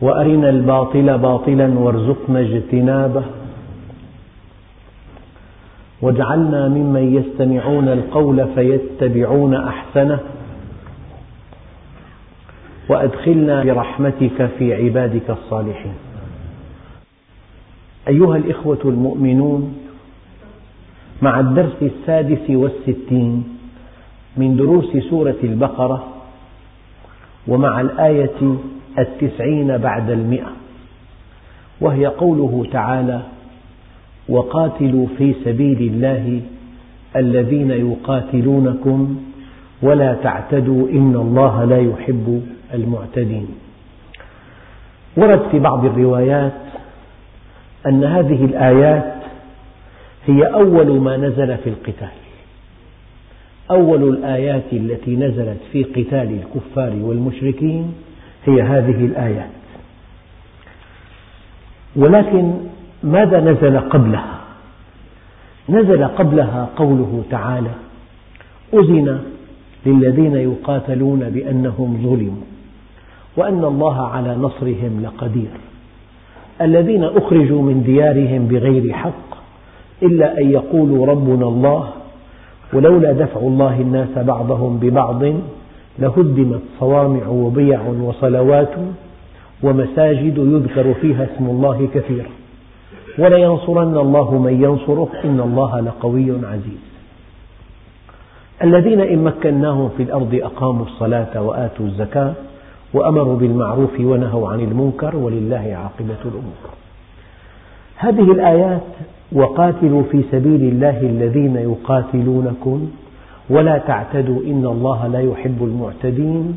وأرنا الباطل باطلا وارزقنا اجتنابه. واجعلنا ممن يستمعون القول فيتبعون أحسنه. وأدخلنا برحمتك في عبادك الصالحين. أيها الإخوة المؤمنون مع الدرس السادس والستين من دروس سورة البقرة ومع الآية التسعين بعد المئة. وهي قوله تعالى وقاتلوا في سبيل الله الذين يقاتلونكم ولا تعتدوا إن الله لا يحب المعتدين. ورد في بعض الروايات أن هذه الآيات هي أول ما نزل في القتال. أول الآيات التي نزلت في قتال الكفار والمشركين هي هذه الآيات. ولكن ماذا نزل قبلها؟ نزل قبلها قوله تعالى أذن للذين يقاتلون بأنهم ظلموا وأن الله على نصرهم لقدير. الذين أخرجوا من ديارهم بغير حق إلا أن يقولوا ربنا الله ولولا دفع الله الناس بعضهم ببعض لهدمت صوامع وبيع وصلوات ومساجد يذكر فيها اسم الله كثيرا. ولينصرن الله من ينصره إن الله لقوي عزيز. الذين إن مكناهم في الأرض أقاموا الصلاة وآتوا الزكاة وأمروا بالمعروف ونهوا عن المنكر ولله عاقبة الأمور. هذه الآيات وقاتلوا في سبيل الله الذين يقاتلونكم ولا تعتدوا إن الله لا يحب المعتدين.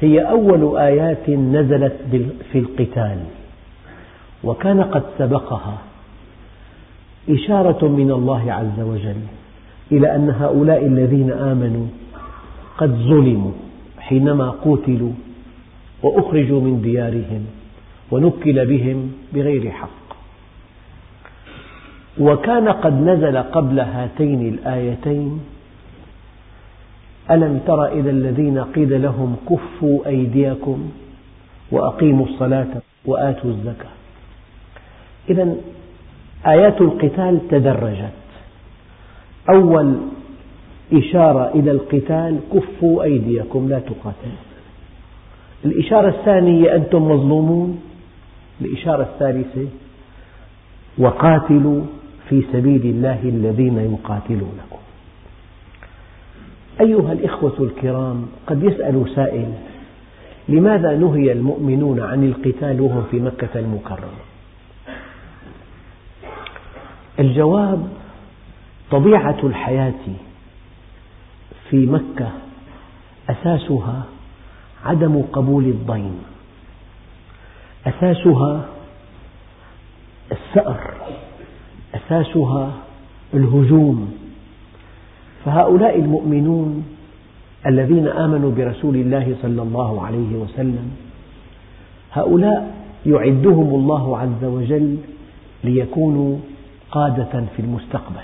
هي أول آيات نزلت في القتال. وكان قد سبقها إشارة من الله عز وجل إلى أن هؤلاء الذين آمنوا قد ظلموا حينما قوتلوا وأخرجوا من ديارهم ونكل بهم بغير حق. وكان قد نزل قبل هاتين الآيتين ألم تر إلى الذين قيل لهم كفوا أيديكم وأقيموا الصلاة وآتوا الزكاة. إذا آيات القتال تدرجت. أول إشارة إلى القتال كفوا أيديكم لا تقاتلوا. الإشارة الثانية أنتم مظلومون. الإشارة الثالثة وقاتلوا في سبيل الله الذين يقاتلونكم. أيها الإخوة الكرام قد يسأل سائل لماذا نهي المؤمنون عن القتال وهم في مكة المكرمة؟ الجواب طبيعة الحياة في مكة أساسها عدم قبول الضيم أساسها الثأر. أساسها الهجوم. فهؤلاء المؤمنون الذين آمنوا برسول الله صلى الله عليه وسلم هؤلاء يعدهم الله عز وجل ليكونوا قادة في المستقبل.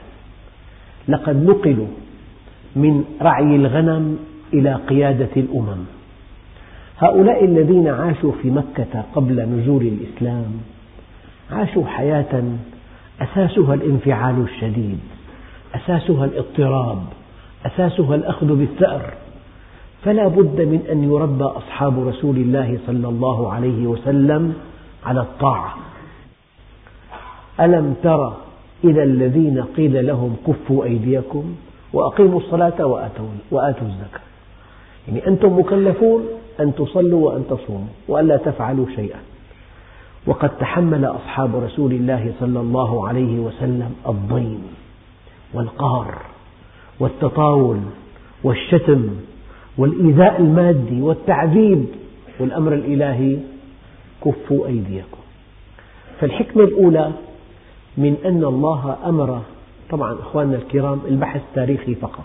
لقد نقلوا من رعي الغنم إلى قيادة الأمم. هؤلاء الذين عاشوا في مكة قبل نزول الإسلام عاشوا حياة أساسها الانفعال الشديد. أساسها الاضطراب أساسها الأخذ بالثأر. فلا بد من أن يربى أصحاب رسول الله صلى الله عليه وسلم على الطاعة. ألم تر إلى الذين قيل لهم كفوا أيديكم وأقيموا الصلاة وآتوا الزكاة. يعني أنتم مكلفون أن تصلوا وأن تصوموا وألا تفعلوا شيئا. وقد تحمل أصحاب رسول الله صلى الله عليه وسلم الضيم والقهر والتطاول والشتم والإيذاء المادي والتعذيب والأمر الإلهي كفوا أيديكم. فالحكمة الأولى من أن الله أمر طبعا أخواننا الكرام البحث تاريخي فقط.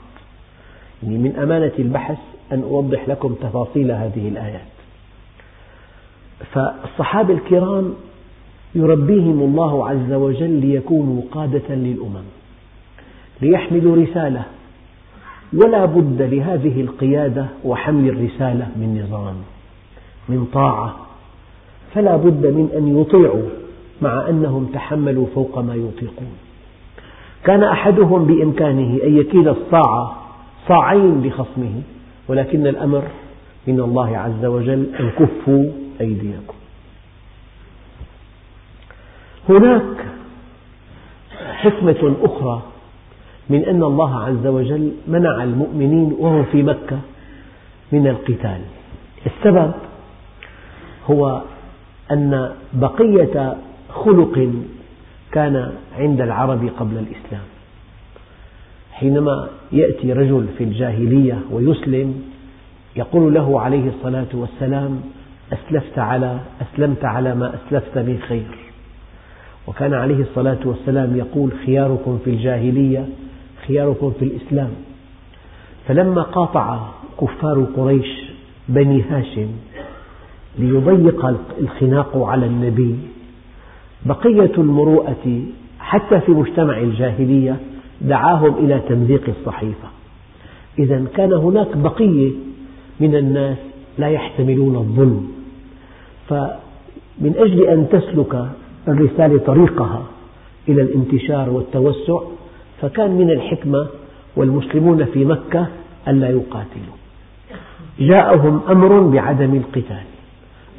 يعني من أمانة البحث أن أوضح لكم تفاصيل هذه الآيات. فالصحابة الكرام يربيهم الله عز وجل ليكونوا قادة للأمم. ليحملوا رسالة. ولا بد لهذه القيادة وحمل الرسالة من نظام من طاعة. فلا بد من أن يطيعوا مع أنهم تحملوا فوق ما يطيقون. كان أحدهم بإمكانه أن يكيل الصاع صاعين لخصمه ولكن الأمر من الله عز وجل أن كفوا أيديكم. هناك حكمة أخرى من أن الله عز وجل منع المؤمنين وهم في مكة من القتال. السبب هو أن بقية خلق كان عند العرب قبل الإسلام. حينما يأتي رجل في الجاهلية ويسلم يقول له عليه الصلاة والسلام أسلفت على أسلمت على ما أسلفت من خير. وكان عليه الصلاة والسلام يقول خياركم في الجاهلية خياركم في الإسلام. فلما قاطع كفار قريش بني هاشم ليضيق الخناق على النبي بقية المروءة حتى في مجتمع الجاهلية دعاهم إلى تمزيق الصحيفة. إذا كان هناك بقية من الناس لا يحتملون الظلم. فمن أجل أن تسلك الرسالة طريقها إلى الانتشار والتوسع فكان من الحكمة والمسلمون في مكة ألا يقاتلوا. جاءهم أمر بعدم القتال.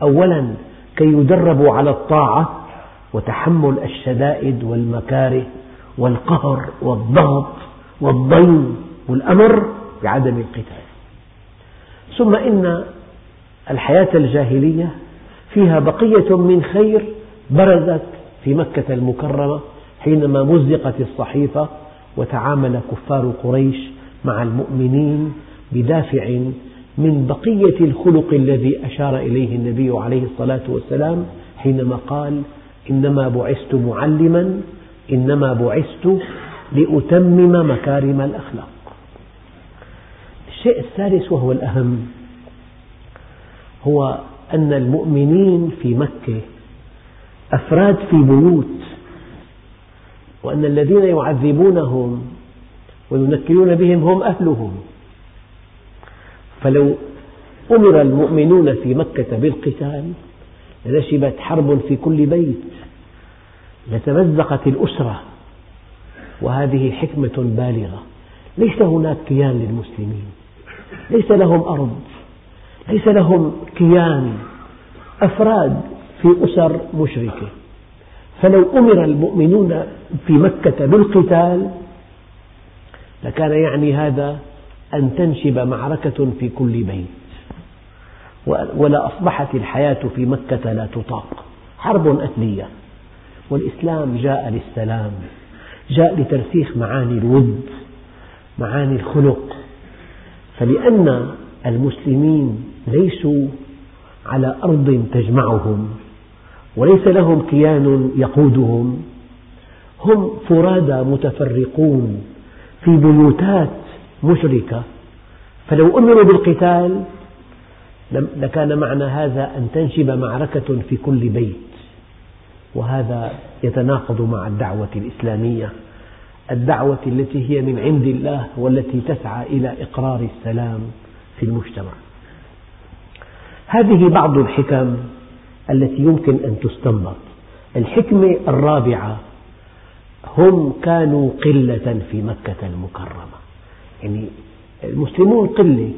أولا كي يدربوا على الطاعة وتحمل الشدائد والمكاره والقهر والضغط والضيم والأمر بعدم القتال. ثم إن الحياة الجاهلية فيها بقية من خير برزت في مكة المكرمة حينما مزقت الصحيفة وتعامل كفار قريش مع المؤمنين بدافع من بقية الخلق الذي أشار إليه النبي عليه الصلاة والسلام حينما قال إنما بعثت معلما إنما بعثت لأتمم مكارم الأخلاق. الشيء الثالث وهو الأهم هو أن المؤمنين في مكة أفراد في بيوت وأن الذين يعذبونهم وينكلون بهم هم أهلهم. فلو أمر المؤمنون في مكة بالقتال لنشبت حرب في كل بيت لتمزقت الأسرة وهذه حكمة بالغة. ليس هناك كيان للمسلمين. ليس لهم أرض. ليس لهم كيان. أفراد في أسر مشركة. فلو أمر المؤمنون في مكة بالقتال لكان يعني هذا أن تنشب معركة في كل بيت. ولا أصبحت الحياة في مكة لا تطاق. حرب أهلية والإسلام جاء للسلام جاء لترسيخ معاني الود معاني الخلق. فلأن المسلمين ليسوا على أرض تجمعهم. وليس لهم كيان يقودهم. هم فرادى متفرقون في بيوتات مشركة. فلو أمروا بالقتال لكان معنى هذا أن تنشب معركة في كل بيت. وهذا يتناقض مع الدعوة الإسلامية. الدعوة التي هي من عند الله والتي تسعى إلى إقرار السلام في المجتمع. هذه بعض الحكم التي يمكن أن تستنبط. الحكمة الرابعة هم كانوا قلة في مكة المكرمة. يعني المسلمون قلة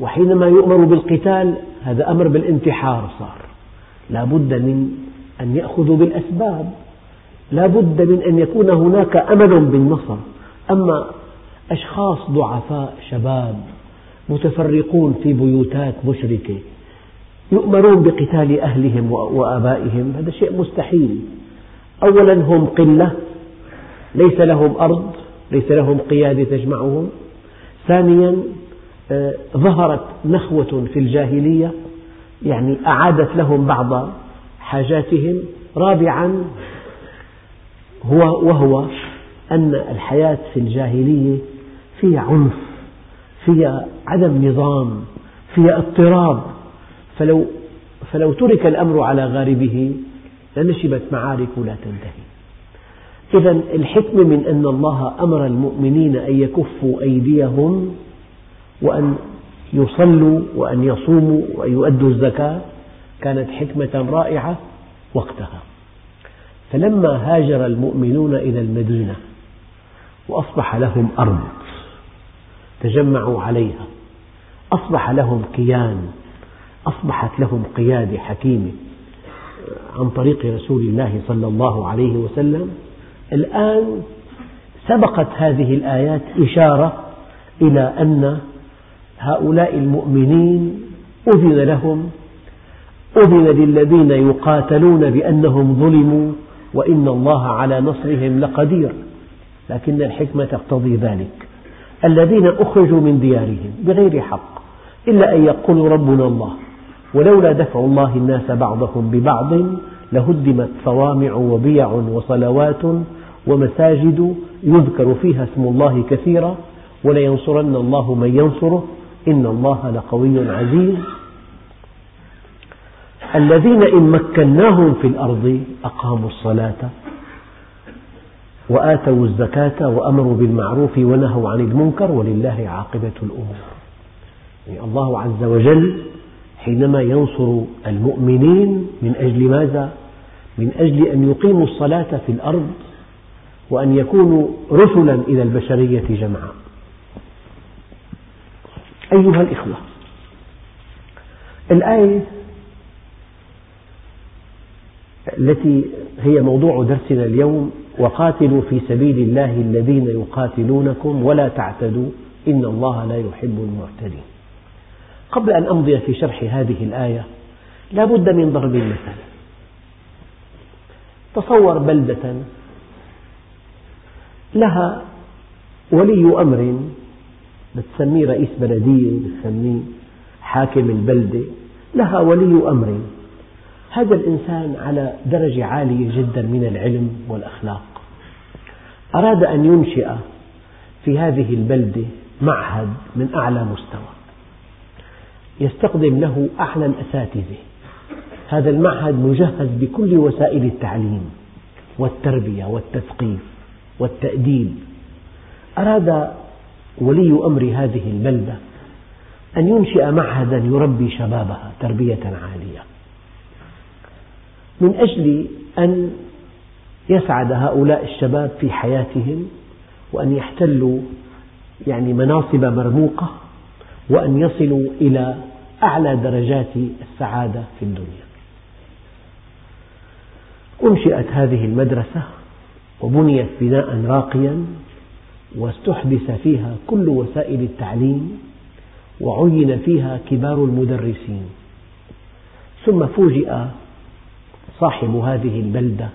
وحينما يؤمر بالقتال هذا أمر بالانتحار صار. لا بد من أن يأخذوا بالأسباب. لا بد من أن يكون هناك أمل بالنصر. أما أشخاص ضعفاء شباب متفرقون في بيوتات مشركة يؤمرون بقتال أهلهم وآبائهم. هذا شيء مستحيل. أولا هم قلة ليس لهم أرض ليس لهم قيادة تجمعهم. ثانيا آه، ظهرت نخوة في الجاهلية يعني أعادت لهم بعض حاجاتهم. رابعا هو وهو أن الحياة في الجاهلية فيها عنف فيها عدم نظام فيها اضطراب. فلو, فلو ترك الأمر على غاربه لنشبت معارك لا تنتهي. إذا الحكمة من أن الله أمر المؤمنين أن يكفوا أيديهم وأن يصلوا وأن يصوموا وأن يؤدوا الزكاة كانت حكمة رائعة وقتها. فلما هاجر المؤمنون إلى المدينة وأصبح لهم أرض تجمعوا عليها أصبح لهم كيان أصبحت لهم قيادة حكيمة عن طريق رسول الله صلى الله عليه وسلم. الآن سبقت هذه الآيات إشارة إلى أن هؤلاء المؤمنين أذن لهم أذن للذين يقاتلون بأنهم ظلموا وإن الله على نصرهم لقدير. لكن الحكمة تقتضي ذلك. الذين أخرجوا من ديارهم بغير حق إلا أن يقولوا ربنا الله. ولولا دفع الله الناس بعضهم ببعض لهدمت صوامع وبيع وصلوات ومساجد يذكر فيها اسم الله كثيرا ولينصرن الله من ينصره. إن الله لقوي عزيز. الذين إن مكناهم في الأرض أقاموا الصلاة وآتوا الزكاة وأمروا بالمعروف ونهوا عن المنكر ولله عاقبة الأمور. يعني الله عز وجل حينما ينصر المؤمنين من أجل ماذا؟ من أجل أن يقيموا الصلاة في الأرض وأن يكونوا رسلا إلى البشرية جمعاء أيها الإخوة الآية التي هي موضوع درسنا اليوم وقاتلوا في سبيل الله الذين يقاتلونكم ولا تعتدوا إن الله لا يحب المعتدين قبل أن أمضي في شرح هذه الآية لا بد من ضرب المثل تصور بلدة لها ولي أمر بتسميه رئيس بلدية بتسميه حاكم البلدة لها ولي أمر. هذا الإنسان على درجة عالية جدا من العلم والأخلاق. أراد أن ينشئ في هذه البلدة معهد من أعلى مستوى. يستخدم له أعلى الأساتذة. هذا المعهد مجهز بكل وسائل التعليم والتربية والتثقيف والتأديب. أراد ولي أمر هذه البلدة أن ينشئ معهدا يربي شبابها تربية عالية. من أجل أن يسعد هؤلاء الشباب في حياتهم وأن يحتلوا يعني مناصب مرموقة وأن يصلوا إلى أعلى درجات السعادة في الدنيا. أنشئت هذه المدرسة وبنيت بناء راقيا واستحدث فيها كل وسائل التعليم وعين فيها كبار المدرسين ثم فوجئ صاحب هذه البلدة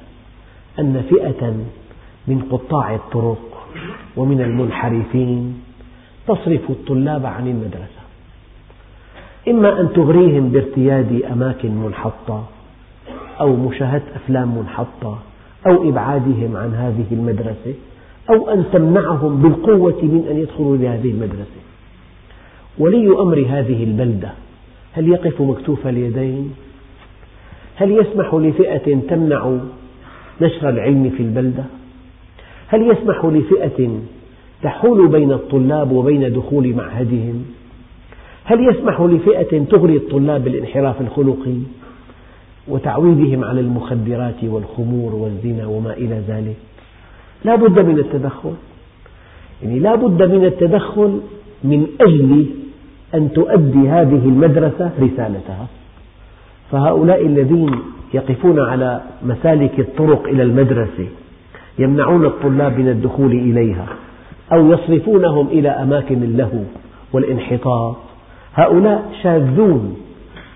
أن فئة من قطاع الطرق ومن المنحرفين تصرف الطلاب عن المدرسة إما أن تغريهم بارتياد أماكن منحطة أو مشاهدة أفلام منحطة أو إبعادهم عن هذه المدرسة أو أن تمنعهم بالقوة من أن يدخلوا لهذه المدرسة ولي أمر هذه البلدة هل يقف مكتوف اليدين؟ هل يسمح لفئة تمنع نشر العلم في البلدة؟ هل يسمح لفئة تحول بين الطلاب وبين دخول معهدهم؟ هل يسمح لفئة تغري الطلاب بالانحراف الخلقي وتعويدهم على المخدرات والخمور والزنا وما إلى ذلك؟ لا بد من التدخل يعني لا بد من التدخل من أجل أن تؤدي هذه المدرسة رسالتها فهؤلاء الذين يقفون على مسالك الطرق إلى المدرسة يمنعون الطلاب من الدخول إليها أو يصرفونهم إلى أماكن اللهو والانحطاط هؤلاء شاذون.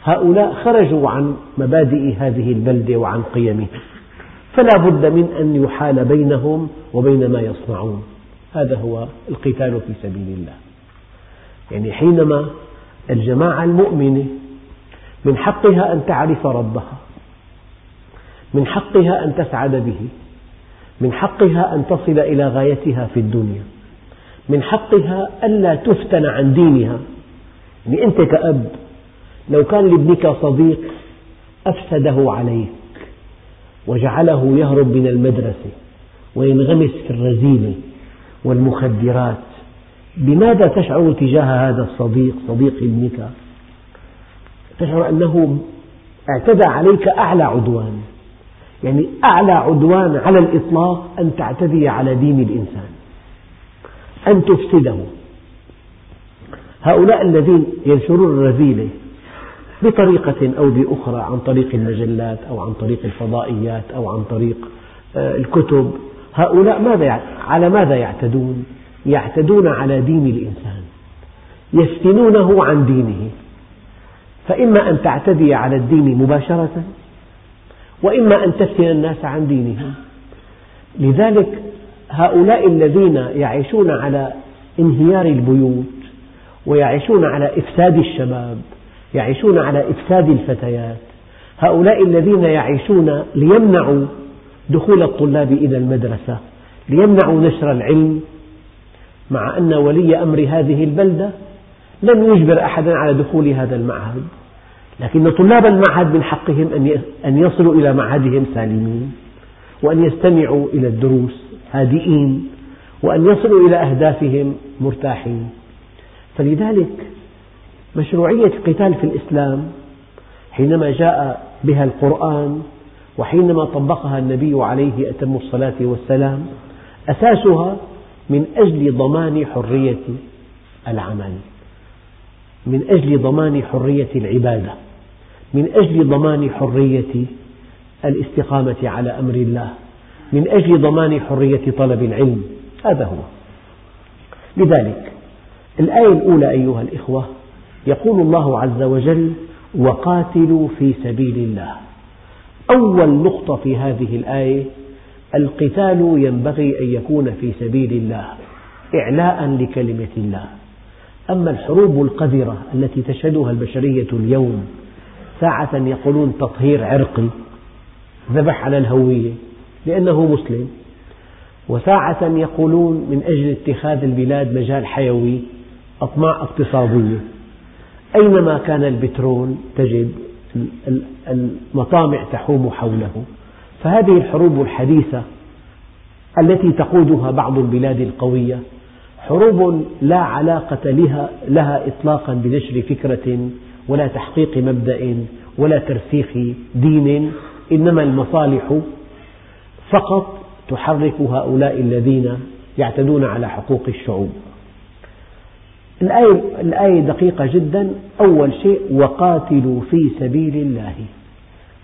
هؤلاء خرجوا عن مبادئ هذه البلدة وعن قيمها فلا بد من أن يحال بينهم وبين ما يصنعون. هذا هو القتال في سبيل الله. يعني حينما الجماعة المؤمنة من حقها أن تعرف ربها من حقها أن تسعد به من حقها أن تصل إلى غايتها في الدنيا من حقها ألا تفتن عن دينها يعني أنت كأب لو كان لابنك صديق أفسده عليك وجعله يهرب من المدرسة وينغمس في الرذيلة والمخدرات بماذا تشعر تجاه هذا الصديق صديق ابنك؟ تشعر أنه اعتدى عليك أعلى عدوان يعني أعلى عدوان على الإطلاق أن تعتدي على دين الإنسان أن تفسده. هؤلاء الذين ينشرون الرذيلة بطريقة أو بأخرى عن طريق المجلات أو عن طريق الفضائيات أو عن طريق آه، الكتب. هؤلاء ماذا على ماذا يعتدون؟ يعتدون على دين الإنسان يفتنونه عن دينه. فإما أن تعتدي على الدين مباشرة وإما أن تفتن الناس عن دينهم. لذلك هؤلاء الذين يعيشون على انهيار البيوت ويعيشون على إفساد الشباب يعيشون على إفساد الفتيات. هؤلاء الذين يعيشون ليمنعوا دخول الطلاب إلى المدرسة ليمنعوا نشر العلم. مع أن ولي أمر هذه البلدة لم يجبر أحدا على دخول هذا المعهد لكن طلاب المعهد من حقهم أن يصلوا إلى معهدهم سالمين وأن يستمعوا إلى الدروس هادئين وأن يصلوا إلى أهدافهم مرتاحين. فلذلك مشروعية القتال في الإسلام حينما جاء بها القرآن وحينما طبقها النبي عليه أتم الصلاة والسلام أساسها من أجل ضمان حرية العمل من أجل ضمان حرية العبادة من أجل ضمان حرية الاستقامة على أمر الله من أجل ضمان حرية طلب العلم هذا هو. لذلك الآية الأولى أيها الإخوة يقول الله عز وجل وقاتلوا في سبيل الله. أول نقطة في هذه الآية القتال ينبغي أن يكون في سبيل الله إعلاء لكلمة الله. أما الحروب القذرة التي تشهدها البشرية اليوم ساعة يقولون تطهير عرقي ذبح على الهوية لأنه مسلم. وساعة يقولون من أجل اتخاذ البلاد مجال حيوي أطماع اقتصادية. أينما كان البترول تجد المطامع تحوم حوله فهذه الحروب الحديثة التي تقودها بعض البلاد القوية حروب لا علاقة لها, لها إطلاقا بنشر فكرة ولا تحقيق مبدأ ولا ترسيخ دين إنما المصالح فقط تحرك هؤلاء الذين يعتدون على حقوق الشعوب. الآية, الآية دقيقة جدا. أول شيء وقاتلوا في سبيل الله.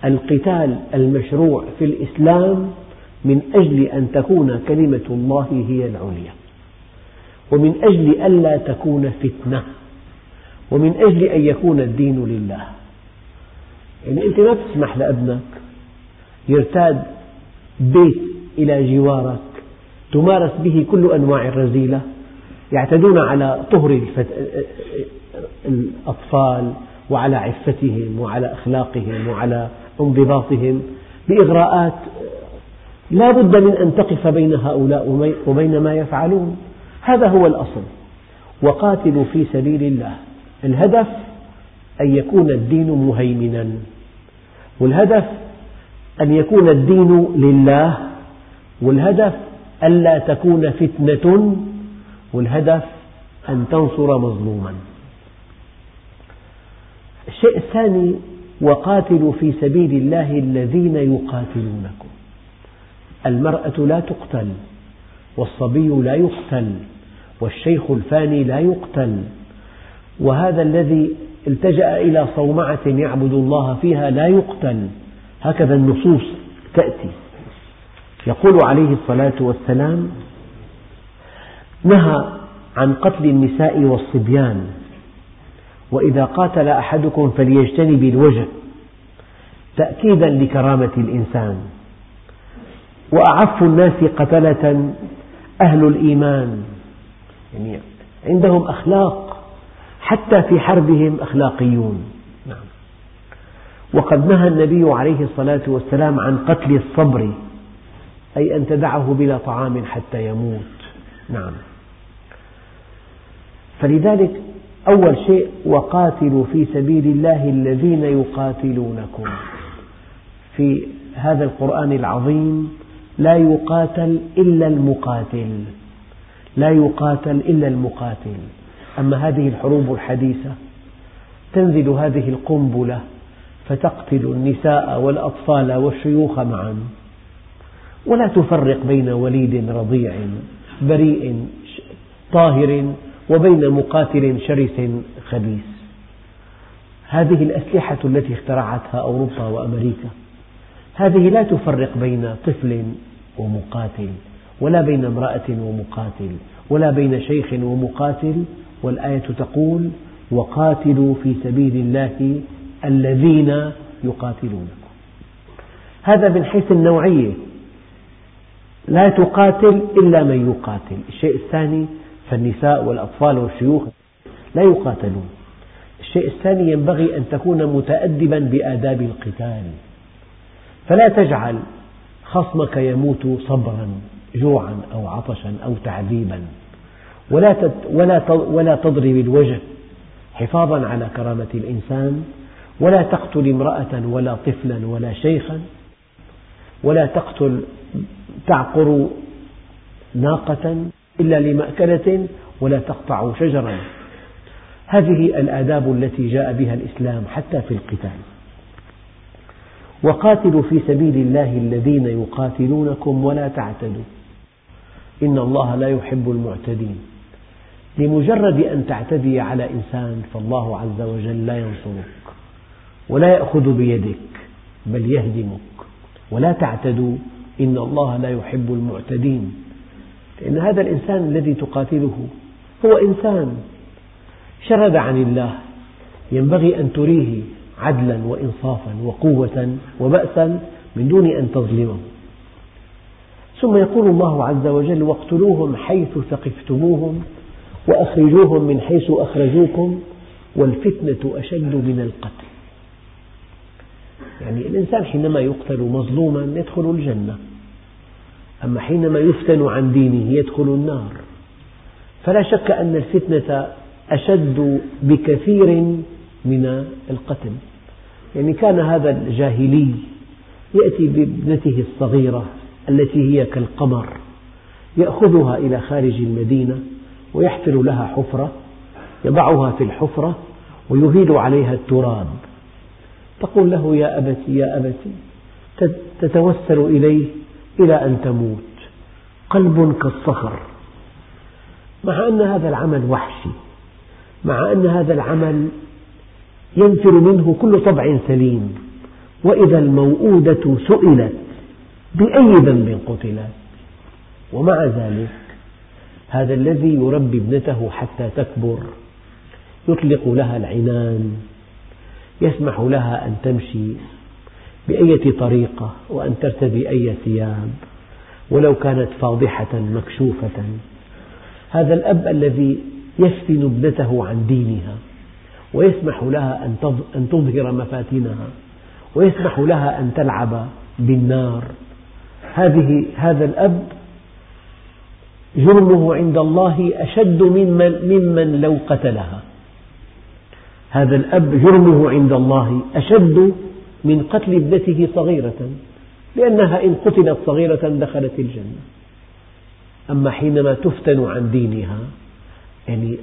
القتال المشروع في الإسلام من أجل أن تكون كلمة الله هي العليا. ومن أجل ألا تكون فتنة. ومن أجل أن يكون الدين لله. يعني أنت ما تسمح لأبنك يرتاد بيت إلى جوارك تمارس به كل أنواع الرذيلة. يعتدون على طهر الأطفال وعلى عفتهم وعلى أخلاقهم وعلى انضباطهم بإغراءات لا بد من أن تقف بين هؤلاء وبين ما يفعلون. هذا هو الأصل. وقاتلوا في سبيل الله. الهدف أن يكون الدين مهيمنا. والهدف أن يكون الدين لله. والهدف ألا تكون فتنة والهدف أن تنصر مظلوما. الشيء الثاني وقاتلوا في سبيل الله الذين يقاتلونكم. المرأة لا تقتل والصبي لا يقتل والشيخ الفاني لا يقتل. وهذا الذي التجأ إلى صومعة يعبد الله فيها لا يقتل. هكذا النصوص تأتي. يقول عليه الصلاة والسلام نهى عن قتل النساء والصبيان. وإذا قاتل أحدكم فليجتنب الوجه تأكيدا لكرامة الإنسان. وأعف الناس قتلة أهل الإيمان يعني عندهم أخلاق حتى في حربهم أخلاقيون. نعم. وقد نهى النبي عليه الصلاة والسلام عن قتل الصبر أي أن تدعه بلا طعام حتى يموت. نعم. فلذلك أول شيء وقاتلوا في سبيل الله الذين يقاتلونكم. في هذا القرآن العظيم لا يقاتل إلا المقاتل. لا يقاتل إلا المقاتل. أما هذه الحروب الحديثة تنزل هذه القنبلة فتقتل النساء والأطفال والشيوخ معا. ولا تفرق بين وليد رضيع بريء طاهر وبين مقاتل شرس خبيث. هذه الأسلحة التي اخترعتها أوروبا وأمريكا هذه لا تفرق بين طفل ومقاتل ولا بين امرأة ومقاتل ولا بين شيخ ومقاتل والآية تقول وقاتلوا في سبيل الله الذين يقاتلونكم. هذا من حيث النوعية. لا تقاتل إلا من يقاتل. الشيء الثاني فالنساء والأطفال والشيوخ لا يقاتلون. الشيء الثاني ينبغي أن تكون متأدبا بآداب القتال. فلا تجعل خصمك يموت صبرا جوعا أو عطشا أو تعذيبا. ولا ولا تضرب الوجه حفاظا على كرامة الإنسان. ولا تقتل امرأة ولا طفلا ولا شيخا. ولا تقتل تعقر ناقة. إلا لمأكلة ولا تقطع شجرا. هذه الآداب التي جاء بها الإسلام حتى في القتال. وقاتلوا في سبيل الله الذين يقاتلونكم ولا تعتدوا. إن الله لا يحب المعتدين. لمجرد أن تعتدي على إنسان فالله عز وجل لا ينصرك ولا يأخذ بيدك بل يهدمك. ولا تعتدوا إن الله لا يحب المعتدين. لأن هذا الإنسان الذي تقاتله هو إنسان شرد عن الله ينبغي أن تريه عدلا وإنصافا وقوة وبأسا من دون أن تظلمه. ثم يقول الله عز وجل واقتلوهم حيث ثقفتموهم وأخرجوهم من حيث أخرجوكم والفتنة أشد من القتل. يعني الإنسان حينما يقتل مظلوما يدخل الجنة. أما حينما يفتن عن دينه يدخل النار. فلا شك أن الفتنة أشد بكثير من القتل. يعني كان هذا الجاهلي يأتي بابنته الصغيرة التي هي كالقمر يأخذها إلى خارج المدينة ويحفر لها حفرة يضعها في الحفرة ويهيل عليها التراب. تقول له يا أبتي يا أبتي تتوسل إليه إلى أن تموت. قلب كالصخر. مع أن هذا العمل وحشي. مع أن هذا العمل ينفر منه كل طبع سليم. وإذا الموءودة سئلت بأي ذنب قتلت. ومع ذلك هذا الذي يربي ابنته حتى تكبر. يطلق لها العنان. يسمح لها أن تمشي. بأية طريقة وأن ترتدي أي ثياب ولو كانت فاضحة مكشوفة. هذا الأب الذي يفتن ابنته عن دينها ويسمح لها أن تظهر مفاتنها ويسمح لها أن تلعب بالنار. هذه هذا الأب جرمه عند الله أشد ممن, ممن لو قتلها. هذا الأب جرمه عند الله أشد من قتل ابنته صغيرة لأنها إن قتلت صغيرة دخلت الجنة. أما حينما تفتن عن دينها يعني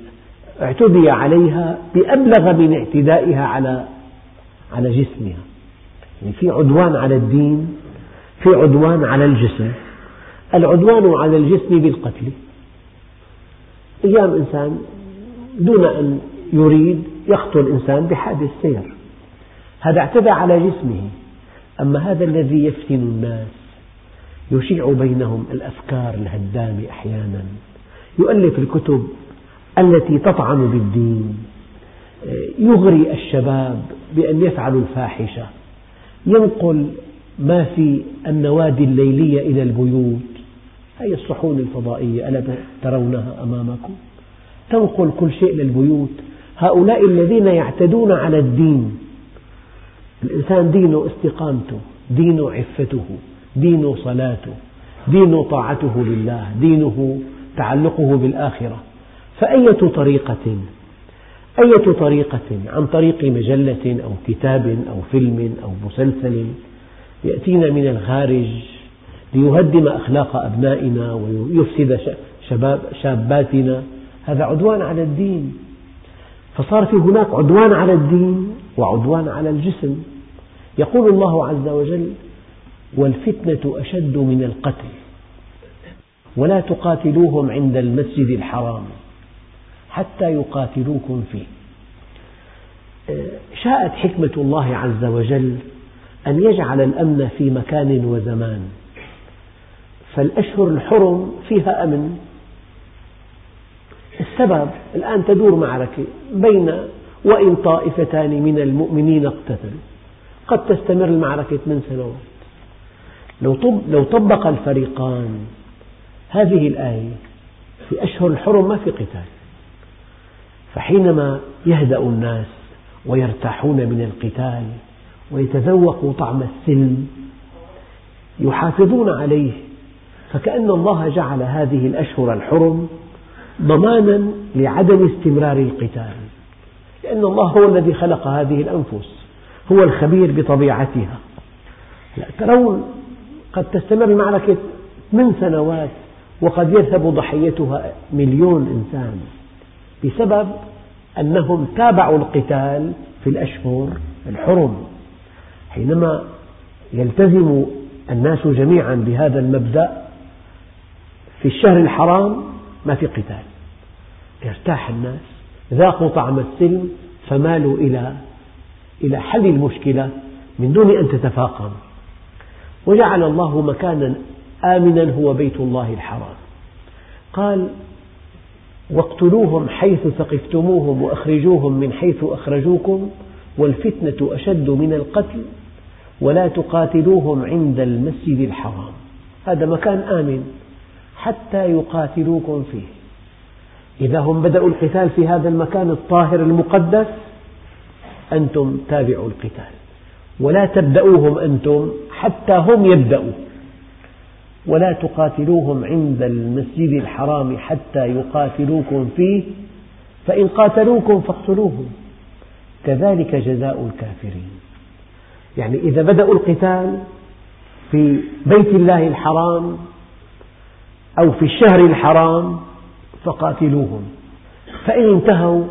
اعتدي عليها بأبلغ من اعتدائها على على جسمها. يعني في عدوان على الدين في عدوان على الجسم. العدوان على الجسم بالقتل. أيام إنسان دون أن يريد يقتل إنسان بحادث سير. هذا اعتدى على جسمه. أما هذا الذي يفتن الناس يشيع بينهم الأفكار الهدامة أحيانا. يؤلف الكتب التي تطعن بالدين. يغري الشباب بأن يفعلوا الفاحشة. ينقل ما في النوادي الليلية إلى البيوت. هذه الصحون الفضائية؟ ألا ترونها أمامكم؟ تنقل كل شيء للبيوت. هؤلاء الذين يعتدون على الدين الإنسان دينه استقامته دينه عفته دينه صلاته دينه طاعته لله دينه تعلقه بالآخرة. فأية طريقة؟ أية طريقة؟ عن طريق مجلة أو كتاب أو فيلم أو مسلسل. يأتينا من الخارج ليهدم أخلاق أبنائنا ويفسد شباب شاباتنا. هذا عدوان على الدين. فصار في هناك عدوان على الدين وعدوان على الجسم. يقول الله عز وجل والفتنة أشد من القتل ولا تقاتلوهم عند المسجد الحرام حتى يقاتلوكم فيه. شاءت حكمة الله عز وجل أن يجعل الأمن في مكان وزمان فالأشهر الحرم فيها أمن. السبب الآن تدور معركة بين وإن طائفتان من المؤمنين اقتتلوا. قد تستمر المعركة من سنوات. لو طبق الفريقان هذه الآية في أشهر الحرم ما في قتال فحينما يهدأ الناس ويرتاحون من القتال ويتذوقوا طعم السلم يحافظون عليه فكأن الله جعل هذه الأشهر الحرم ضمانا لعدم استمرار القتال لأن الله هو الذي خلق هذه الأنفس. هو الخبير بطبيعتها. ترون قد تستمر المعركة من سنوات وقد يذهب ضحيتها مليون إنسان بسبب أنهم تابعوا القتال في الأشهر الحرم. حينما يلتزم الناس جميعا بهذا المبدأ في الشهر الحرام ما في قتال. يرتاح الناس ذاقوا طعم السلم فمالوا إلى إلى حل المشكلة من دون أن تتفاقم. وجعل الله مكانا آمنا هو بيت الله الحرام. قال واقتلوهم حيث ثقفتموهم وأخرجوهم من حيث أخرجوكم والفتنة أشد من القتل ولا تقاتلوهم عند المسجد الحرام. هذا مكان آمن حتى يقاتلوكم فيه. إذا هم بدأوا القتال في هذا المكان الطاهر المقدس أنتم تابعوا القتال. ولا تبدأوهم أنتم حتى هم يبدأوا. ولا تقاتلوهم عند المسجد الحرام حتى يقاتلوكم فيه. فإن قاتلوكم فاقتلوهم. كذلك جزاء الكافرين. يعني إذا بدأوا القتال في بيت الله الحرام أو في الشهر الحرام فقاتلوهم. فإن انتهوا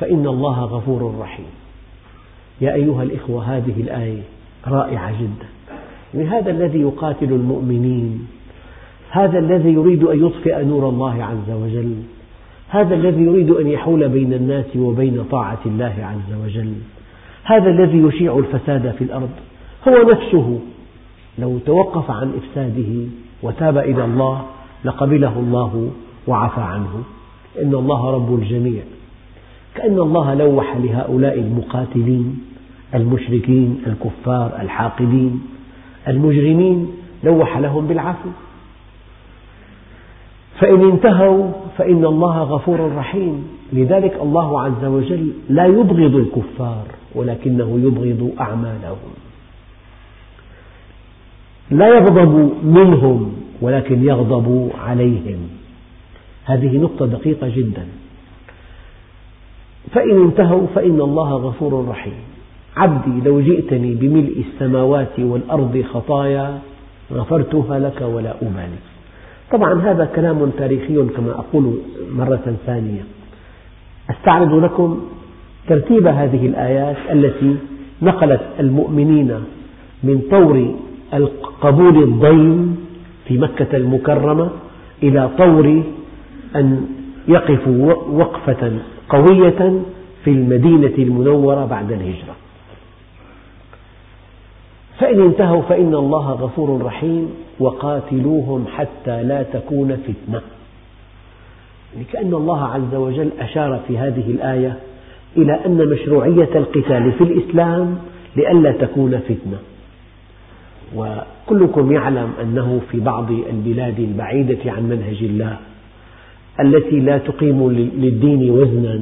فإن الله غفور رحيم. يا أيها الإخوة هذه الآية رائعة جدا. يعني هذا الذي يقاتل المؤمنين هذا الذي يريد أن يطفئ نور الله عز وجل هذا الذي يريد أن يحول بين الناس وبين طاعة الله عز وجل هذا الذي يشيع الفساد في الأرض. هو نفسه لو توقف عن إفساده وتاب إلى الله لقبله الله وعفى عنه. إن الله رب الجميع. كأن الله لوح لهؤلاء المقاتلين المشركين الكفار الحاقدين المجرمين لوح لهم بالعفو. فإن انتهوا فإن الله غفور رحيم. لذلك الله عز وجل لا يبغض الكفار ولكنه يبغض أعمالهم. لا يغضب منهم ولكن يغضب عليهم. هذه نقطة دقيقة جدا. فإن انتهوا فإن الله غفور رحيم. عبدي لو جئتني بملء السماوات والأرض خطايا غفرتها لك ولا أبالي طبعا هذا كلام تاريخي كما أقول مرة ثانية. أستعرض لكم ترتيب هذه الآيات التي نقلت المؤمنين من طور قبول الضيم في مكة المكرمة إلى طور أن يقفوا وقفة قوية في المدينة المنورة بعد الهجرة. فإن انتهوا فإن الله غفور رحيم وقاتلوهم حتى لا تكون فتنة. يعني كأن الله عز وجل أشار في هذه الآية إلى أن مشروعية القتال في الإسلام لئلا تكون فتنة. وكلكم يعلم أنه في بعض البلاد البعيدة عن منهج الله التي لا تقيم للدين وزنا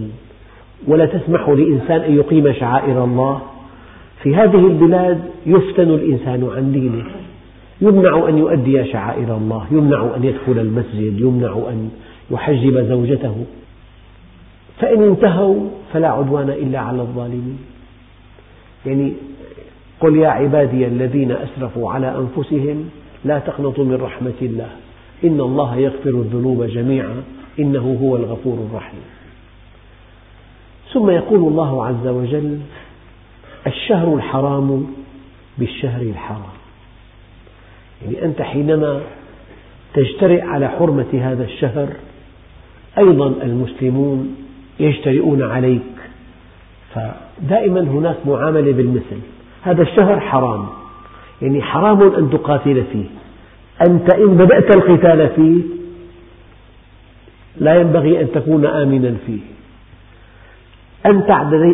ولا تسمح لإنسان أن يقيم شعائر الله. في هذه البلاد يفتن الإنسان عن دينه. يمنع أن يؤدي شعائر الله يمنع أن يدخل المسجد يمنع أن يحجب زوجته. فإن انتهوا فلا عدوان إلا على الظالمين. يعني قل يا عبادي الذين أسرفوا على أنفسهم لا تقنطوا من رحمة الله. إن الله يغفر الذنوب جميعا. إنه هو الغفور الرحيم. ثم يقول الله عز وجل الشهر الحرام بالشهر الحرام. يعني أنت حينما تجترئ على حرمة هذا الشهر أيضا المسلمون يجترئون عليك. فدائما هناك معاملة بالمثل. هذا الشهر حرام. يعني حرام أن تقاتل فيه. أنت إن بدأت القتال فيه لا ينبغي أن تكون آمنا فيه. أنت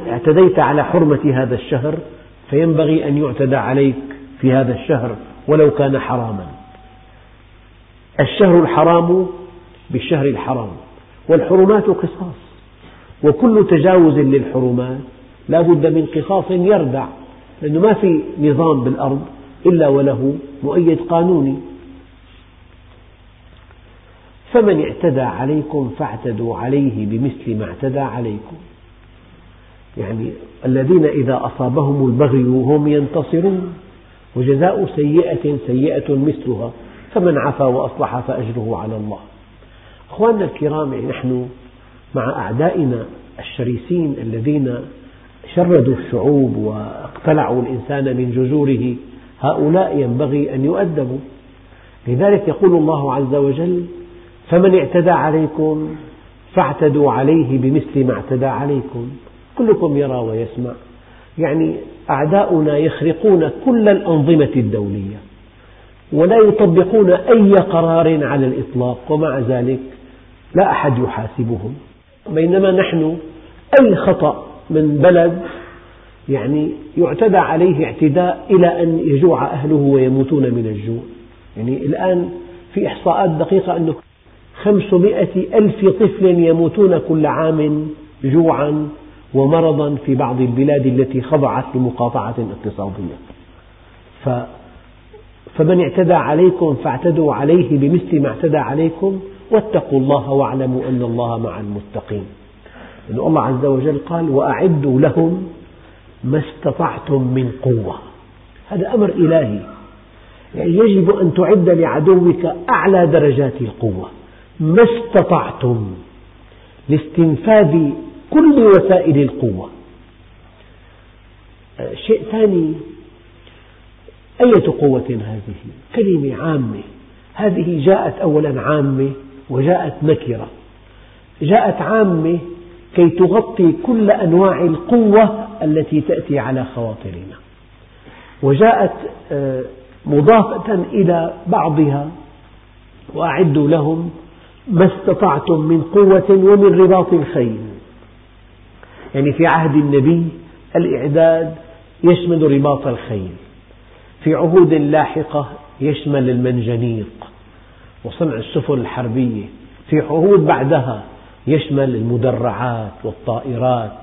اعتديت على حرمة هذا الشهر فينبغي أن يعتدى عليك في هذا الشهر ولو كان حراما. الشهر الحرام بالشهر الحرام والحرمات قصاص. وكل تجاوز للحرمات لا بد من قصاص يردع لأنه ما في نظام بالأرض إلا وله مؤيد قانوني. فمن اعتدى عليكم فاعتدوا عليه بمثل ما اعتدى عليكم. يعني الذين إذا أصابهم البغي هم ينتصرون وجزاء سيئة سيئة مثلها فمن عفا وأصلح فأجره على الله. أخواننا الكرام نحن مع أعدائنا الشرسين الذين شردوا الشعوب واقتلعوا الإنسان من جذوره هؤلاء ينبغي أن يؤدبوا. لذلك يقول الله عز وجل فمن اعتدى عليكم فاعتدوا عليه بمثل ما اعتدى عليكم. كلكم يرى ويسمع. يعني أعداؤنا يخرقون كل الأنظمة الدولية ولا يطبقون أي قرار على الإطلاق ومع ذلك لا أحد يحاسبهم. بينما نحن أي خطأ من بلد يعني يعتدى عليه اعتداء إلى أن يجوع أهله ويموتون من الجوع. يعني الآن في إحصاءات دقيقة أنه خمسمائة ألف طفل يموتون كل عام جوعا ومرضا في بعض البلاد التي خضعت لمقاطعة اقتصادية. فمن اعتدى عليكم فاعتدوا عليه بمثل ما اعتدى عليكم واتقوا الله واعلموا أن الله مع المتقين. لأن الله عز وجل قال وأعدوا لهم ما استطعتم من قوة. هذا أمر إلهي. يعني يجب أن تعد لعدوك أعلى درجات القوة. ما استطعتم لاستنفاذ كل وسائل القوة. شيء ثاني أية قوة هذه؟ كلمة عامة. هذه جاءت أولا عامة وجاءت نكرة. جاءت عامة كي تغطي كل أنواع القوة التي تأتي على خواطرنا. وجاءت آه، مضافة إلى بعضها وأعدوا لهم ما استطعتم من قوة ومن رباط الخيل. يعني في عهد النبي الإعداد يشمل رباط الخيل. في عهود لاحقة يشمل المنجنيق وصنع السفن الحربية. في عهود بعدها يشمل المدرعات والطائرات.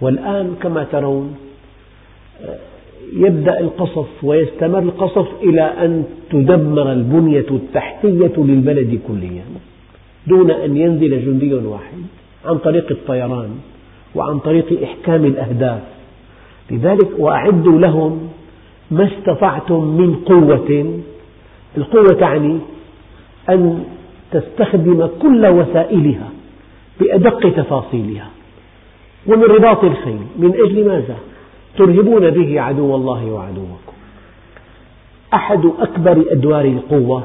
والآن كما ترون يبدأ القصف ويستمر القصف إلى أن تدمر البنية التحتية للبلد كليا. دون أن ينزل جندي واحد عن طريق الطيران وعن طريق إحكام الأهداف. لذلك وأعدوا لهم ما استطعتم من قوة. القوة تعني أن تستخدم كل وسائلها بأدق تفاصيلها. ومن رباط الخيل من أجل ماذا؟ ترهبون به عدو الله وعدوكم. أحد أكبر أدوار القوة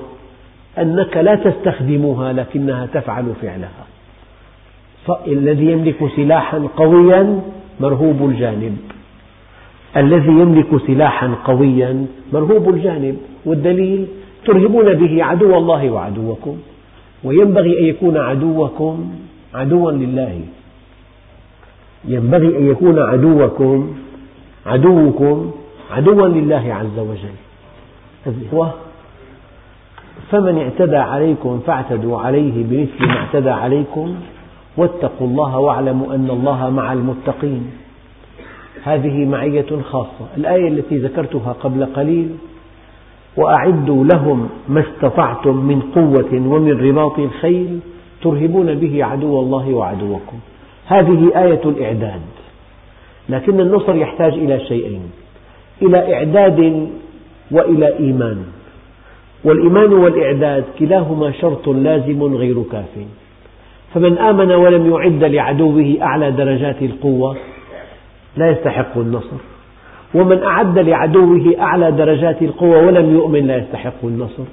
أنك لا تستخدمها لكنها تفعل فعلها. الذي يملك سلاحا قويا مرهوب الجانب. الذي يملك سلاحا قويا مرهوب الجانب. والدليل ترهبون به عدو الله وعدوكم. وينبغي أن يكون عدوكم عدوا لله. ينبغي أن يكون عدوكم عدوكم عدوا لله عز وجل. فمن اعتدى عليكم فاعتدوا عليه بمثل ما اعتدى عليكم واتقوا الله واعلموا أن الله مع المتقين. هذه معية خاصة. الآية التي ذكرتها قبل قليل وأعدوا لهم ما استطعتم من قوة ومن رباط الخيل ترهبون به عدو الله وعدوكم. هذه آية الإعداد. لكن النصر يحتاج إلى شيئين إلى إعداد وإلى إيمان. والإيمان والإعداد كلاهما شرط لازم غير كاف. فمن آمن ولم يعد لعدوه أعلى درجات القوة لا يستحق النصر. ومن أعد لعدوه أعلى درجات القوة ولم يؤمن لا يستحق النصر.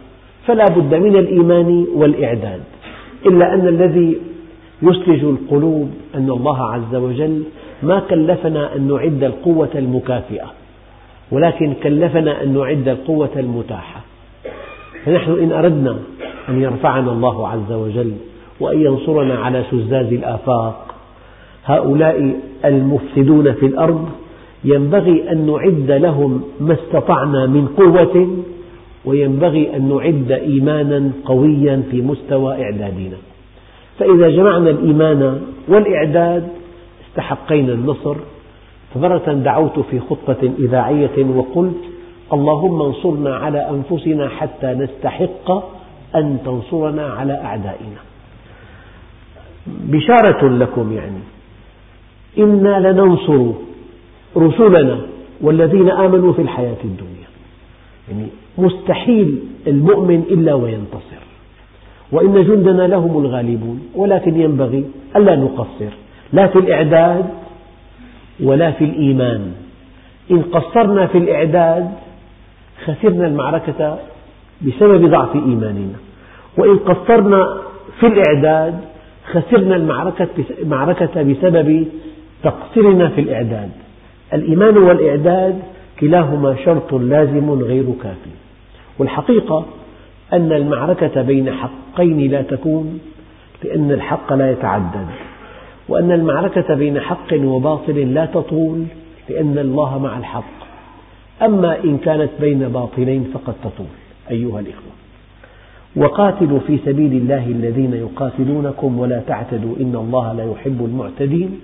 فلا بد من الإيمان والإعداد. إلا أن الذي يسلج القلوب أن الله عز وجل ما كلفنا أن نعد القوة المكافئة ولكن كلفنا أن نعد القوة المتاحة. فنحن إن أردنا أن يرفعنا الله عز وجل وأن ينصرنا على شزاز الآفاق هؤلاء المفسدون في الأرض ينبغي أن نعد لهم ما استطعنا من قوة وينبغي أن نعد إيمانا قويا في مستوى إعدادنا. فإذا جمعنا الإيمان والإعداد استحقينا النصر. فمرة دعوت في خطبة إذاعية وقلت اللهم انصرنا على أنفسنا حتى نستحق أن تنصرنا على أعدائنا. بشارة لكم يعني. إنا لننصر رسلنا والذين آمنوا في الحياة الدنيا. يعني مستحيل المؤمن إلا وينتصر. وإن جندنا لهم الغالبون ولكن ينبغي ألا نقصر. لا في الإعداد ولا في الإيمان. إن قصرنا في الإعداد خسرنا المعركة بسبب ضعف إيماننا. وإن قصرنا في الإعداد خسرنا المعركة بسبب تقصيرنا في الإعداد. الإيمان والإعداد كلاهما شرط لازم غير كافٍ والحقيقة أن المعركة بين حقين لا تكون لأن الحق لا يتعدد. وأن المعركة بين حق وباطل لا تطول لأن الله مع الحق. أما إن كانت بين باطلين فقد تطول أيها الإخوة. وقاتلوا في سبيل الله الذين يقاتلونكم ولا تعتدوا إن الله لا يحب المعتدين.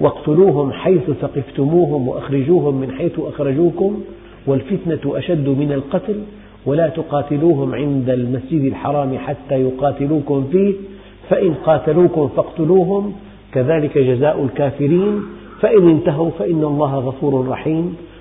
واقتلوهم حيث ثقفتموهم وأخرجوهم من حيث أخرجوكم والفتنة أشد من القتل. ولا تقاتلوهم عند المسجد الحرام حتى يقاتلوكم فيه. فإن قاتلوكم فاقتلوهم كذلك جزاء الكافرين. فإن انتهوا فإن الله غفور رحيم.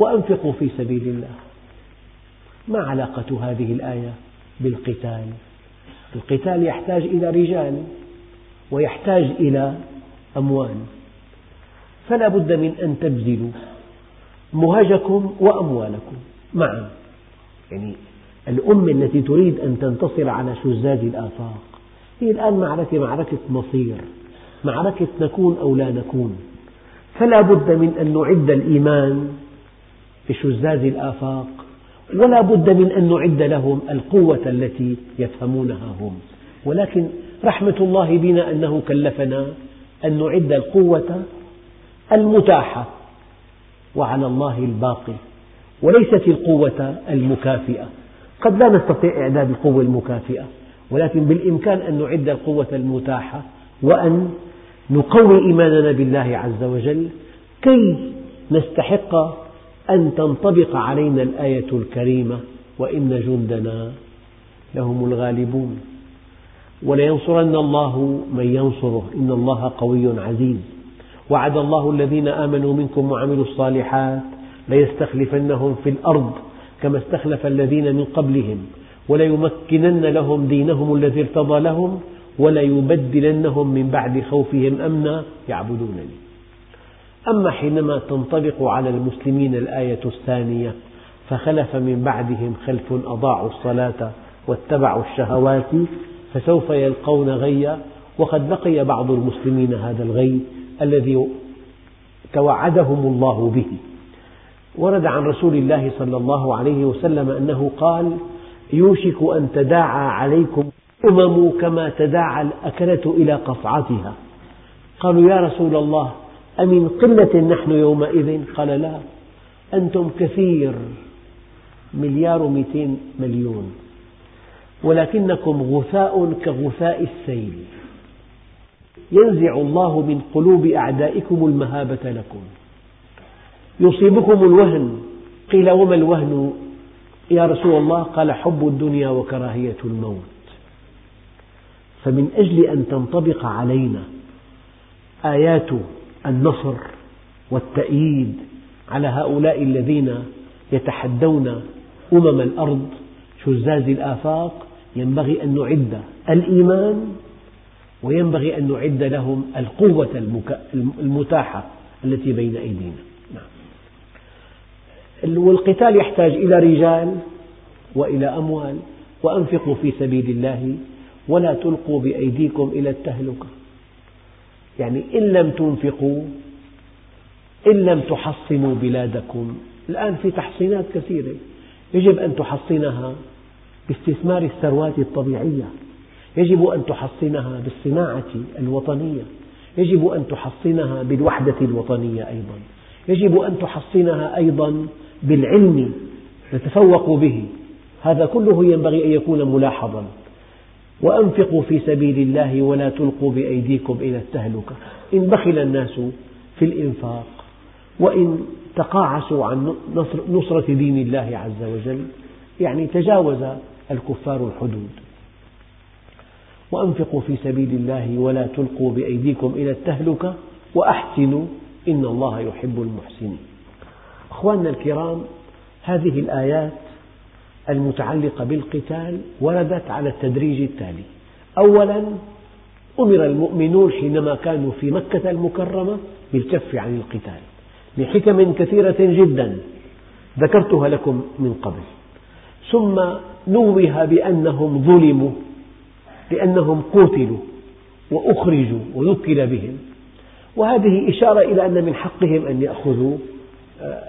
وأنفقوا في سبيل الله. ما علاقة هذه الآية بالقتال؟ القتال يحتاج إلى رجال ويحتاج إلى أموال. فلا بد من أن تبذلوا مهجكم وأموالكم معا. يعني الأمة التي تريد أن تنتصر على شزاز الآفاق هي الآن معركة معركة مصير معركة نكون أو لا نكون. فلا بد من أن نعد الإيمان بشزاز الآفاق ولا بد من أن نعد لهم القوة التي يفهمونها هم. ولكن رحمة الله بنا أنه كلفنا أن نعد القوة المتاحة وعلى الله الباقي وليست القوة المكافئة. قد لا نستطيع إعداد القوة المكافئة ولكن بالإمكان أن نعد القوة المتاحة وأن نقوي إيماننا بالله عز وجل كي نستحق أن تنطبق علينا الآية الكريمة وإن جندنا لهم الغالبون. ولينصرن الله من ينصره. إن الله قوي عزيز. وعد الله الذين آمنوا منكم وعملوا الصالحات ليستخلفنهم في الأرض كما استخلف الذين من قبلهم. وليمكنن لهم دينهم الذي ارتضى لهم. وليبدلنهم من بعد خوفهم أمنا يعبدونني. أما حينما تنطبق على المسلمين الآية الثانية فخلف من بعدهم خلف أضاعوا الصلاة واتبعوا الشهوات فسوف يلقون غيا وقد لقي بعض المسلمين هذا الغي الذي توعدهم الله به. ورد عن رسول الله صلى الله عليه وسلم أنه قال يوشك أن تداعى عليكم أمم كما تداعى الأكلة إلى قصعتها قالوا يا رسول الله أمن قلة نحن يومئذ؟ قال لا. أنتم كثير. مليار ومئتين مليون. ولكنكم غثاء كغثاء السيل. ينزع الله من قلوب أعدائكم المهابة لكم. يصيبكم الوهن. قيل وما الوهن؟ يا رسول الله قال حب الدنيا وكراهية الموت. فمن أجل أن تنطبق علينا آيات النصر والتأييد على هؤلاء الذين يتحدون أمم الأرض شزاز الآفاق ينبغي أن نعد الإيمان وينبغي أن نعد لهم القوة المتاحة التي بين أيدينا نعم. والقتال يحتاج إلى رجال وإلى أموال وأنفقوا في سبيل الله ولا تلقوا بأيديكم إلى التهلكة يعني إن لم تنفقوا إن لم تحصنوا بلادكم. الآن في تحصينات كثيرة. يجب أن تحصنها باستثمار الثروات الطبيعية. يجب أن تحصنها بالصناعة الوطنية. يجب أن تحصنها بالوحدة الوطنية أيضا. يجب أن تحصنها أيضا بالعلم نتفوق به. هذا كله ينبغي أن يكون ملاحظا. وأنفقوا في سبيل الله ولا تلقوا بأيديكم إلى التهلكة. إن بخل الناس في الإنفاق وإن تقاعسوا عن نصرة دين الله عز وجل يعني تجاوز الكفار الحدود. وأنفقوا في سبيل الله ولا تلقوا بأيديكم إلى التهلكة وأحسنوا إن الله يحب المحسنين. أخواننا الكرام هذه الآيات المتعلقة بالقتال وردت على التدريج التالي. أولا أمر المؤمنون حينما كانوا في مكة المكرمة بالكف عن القتال لحكم كثيرة جدا ذكرتها لكم من قبل. ثم نوه بأنهم ظلموا لأنهم قتلوا وأخرجوا وذكل بهم. وهذه إشارة إلى أن من حقهم أن يأخذوا آه،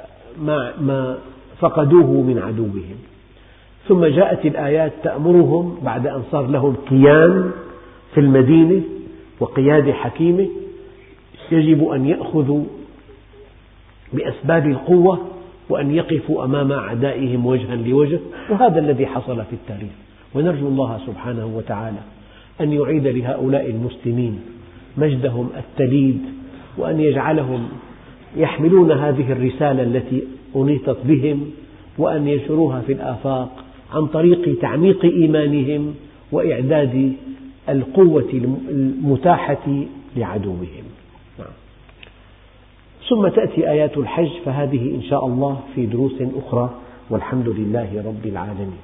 ما فقدوه من عدوهم. ثم جاءت الآيات تأمرهم بعد أن صار لهم كيان في المدينة وقيادة حكيمة. يجب أن يأخذوا بأسباب القوة وأن يقفوا أمام أعدائهم وجها لوجه وهذا الذي حصل في التاريخ. ونرجو الله سبحانه وتعالى أن يعيد لهؤلاء المسلمين مجدهم التليد وأن يجعلهم يحملون هذه الرسالة التي أنيطت بهم وأن ينشروها في الآفاق عن طريق تعميق إيمانهم وإعداد القوة المتاحة لعدوهم نعم. ثم تأتي آيات الحج فهذه إن شاء الله في دروس أخرى والحمد لله رب العالمين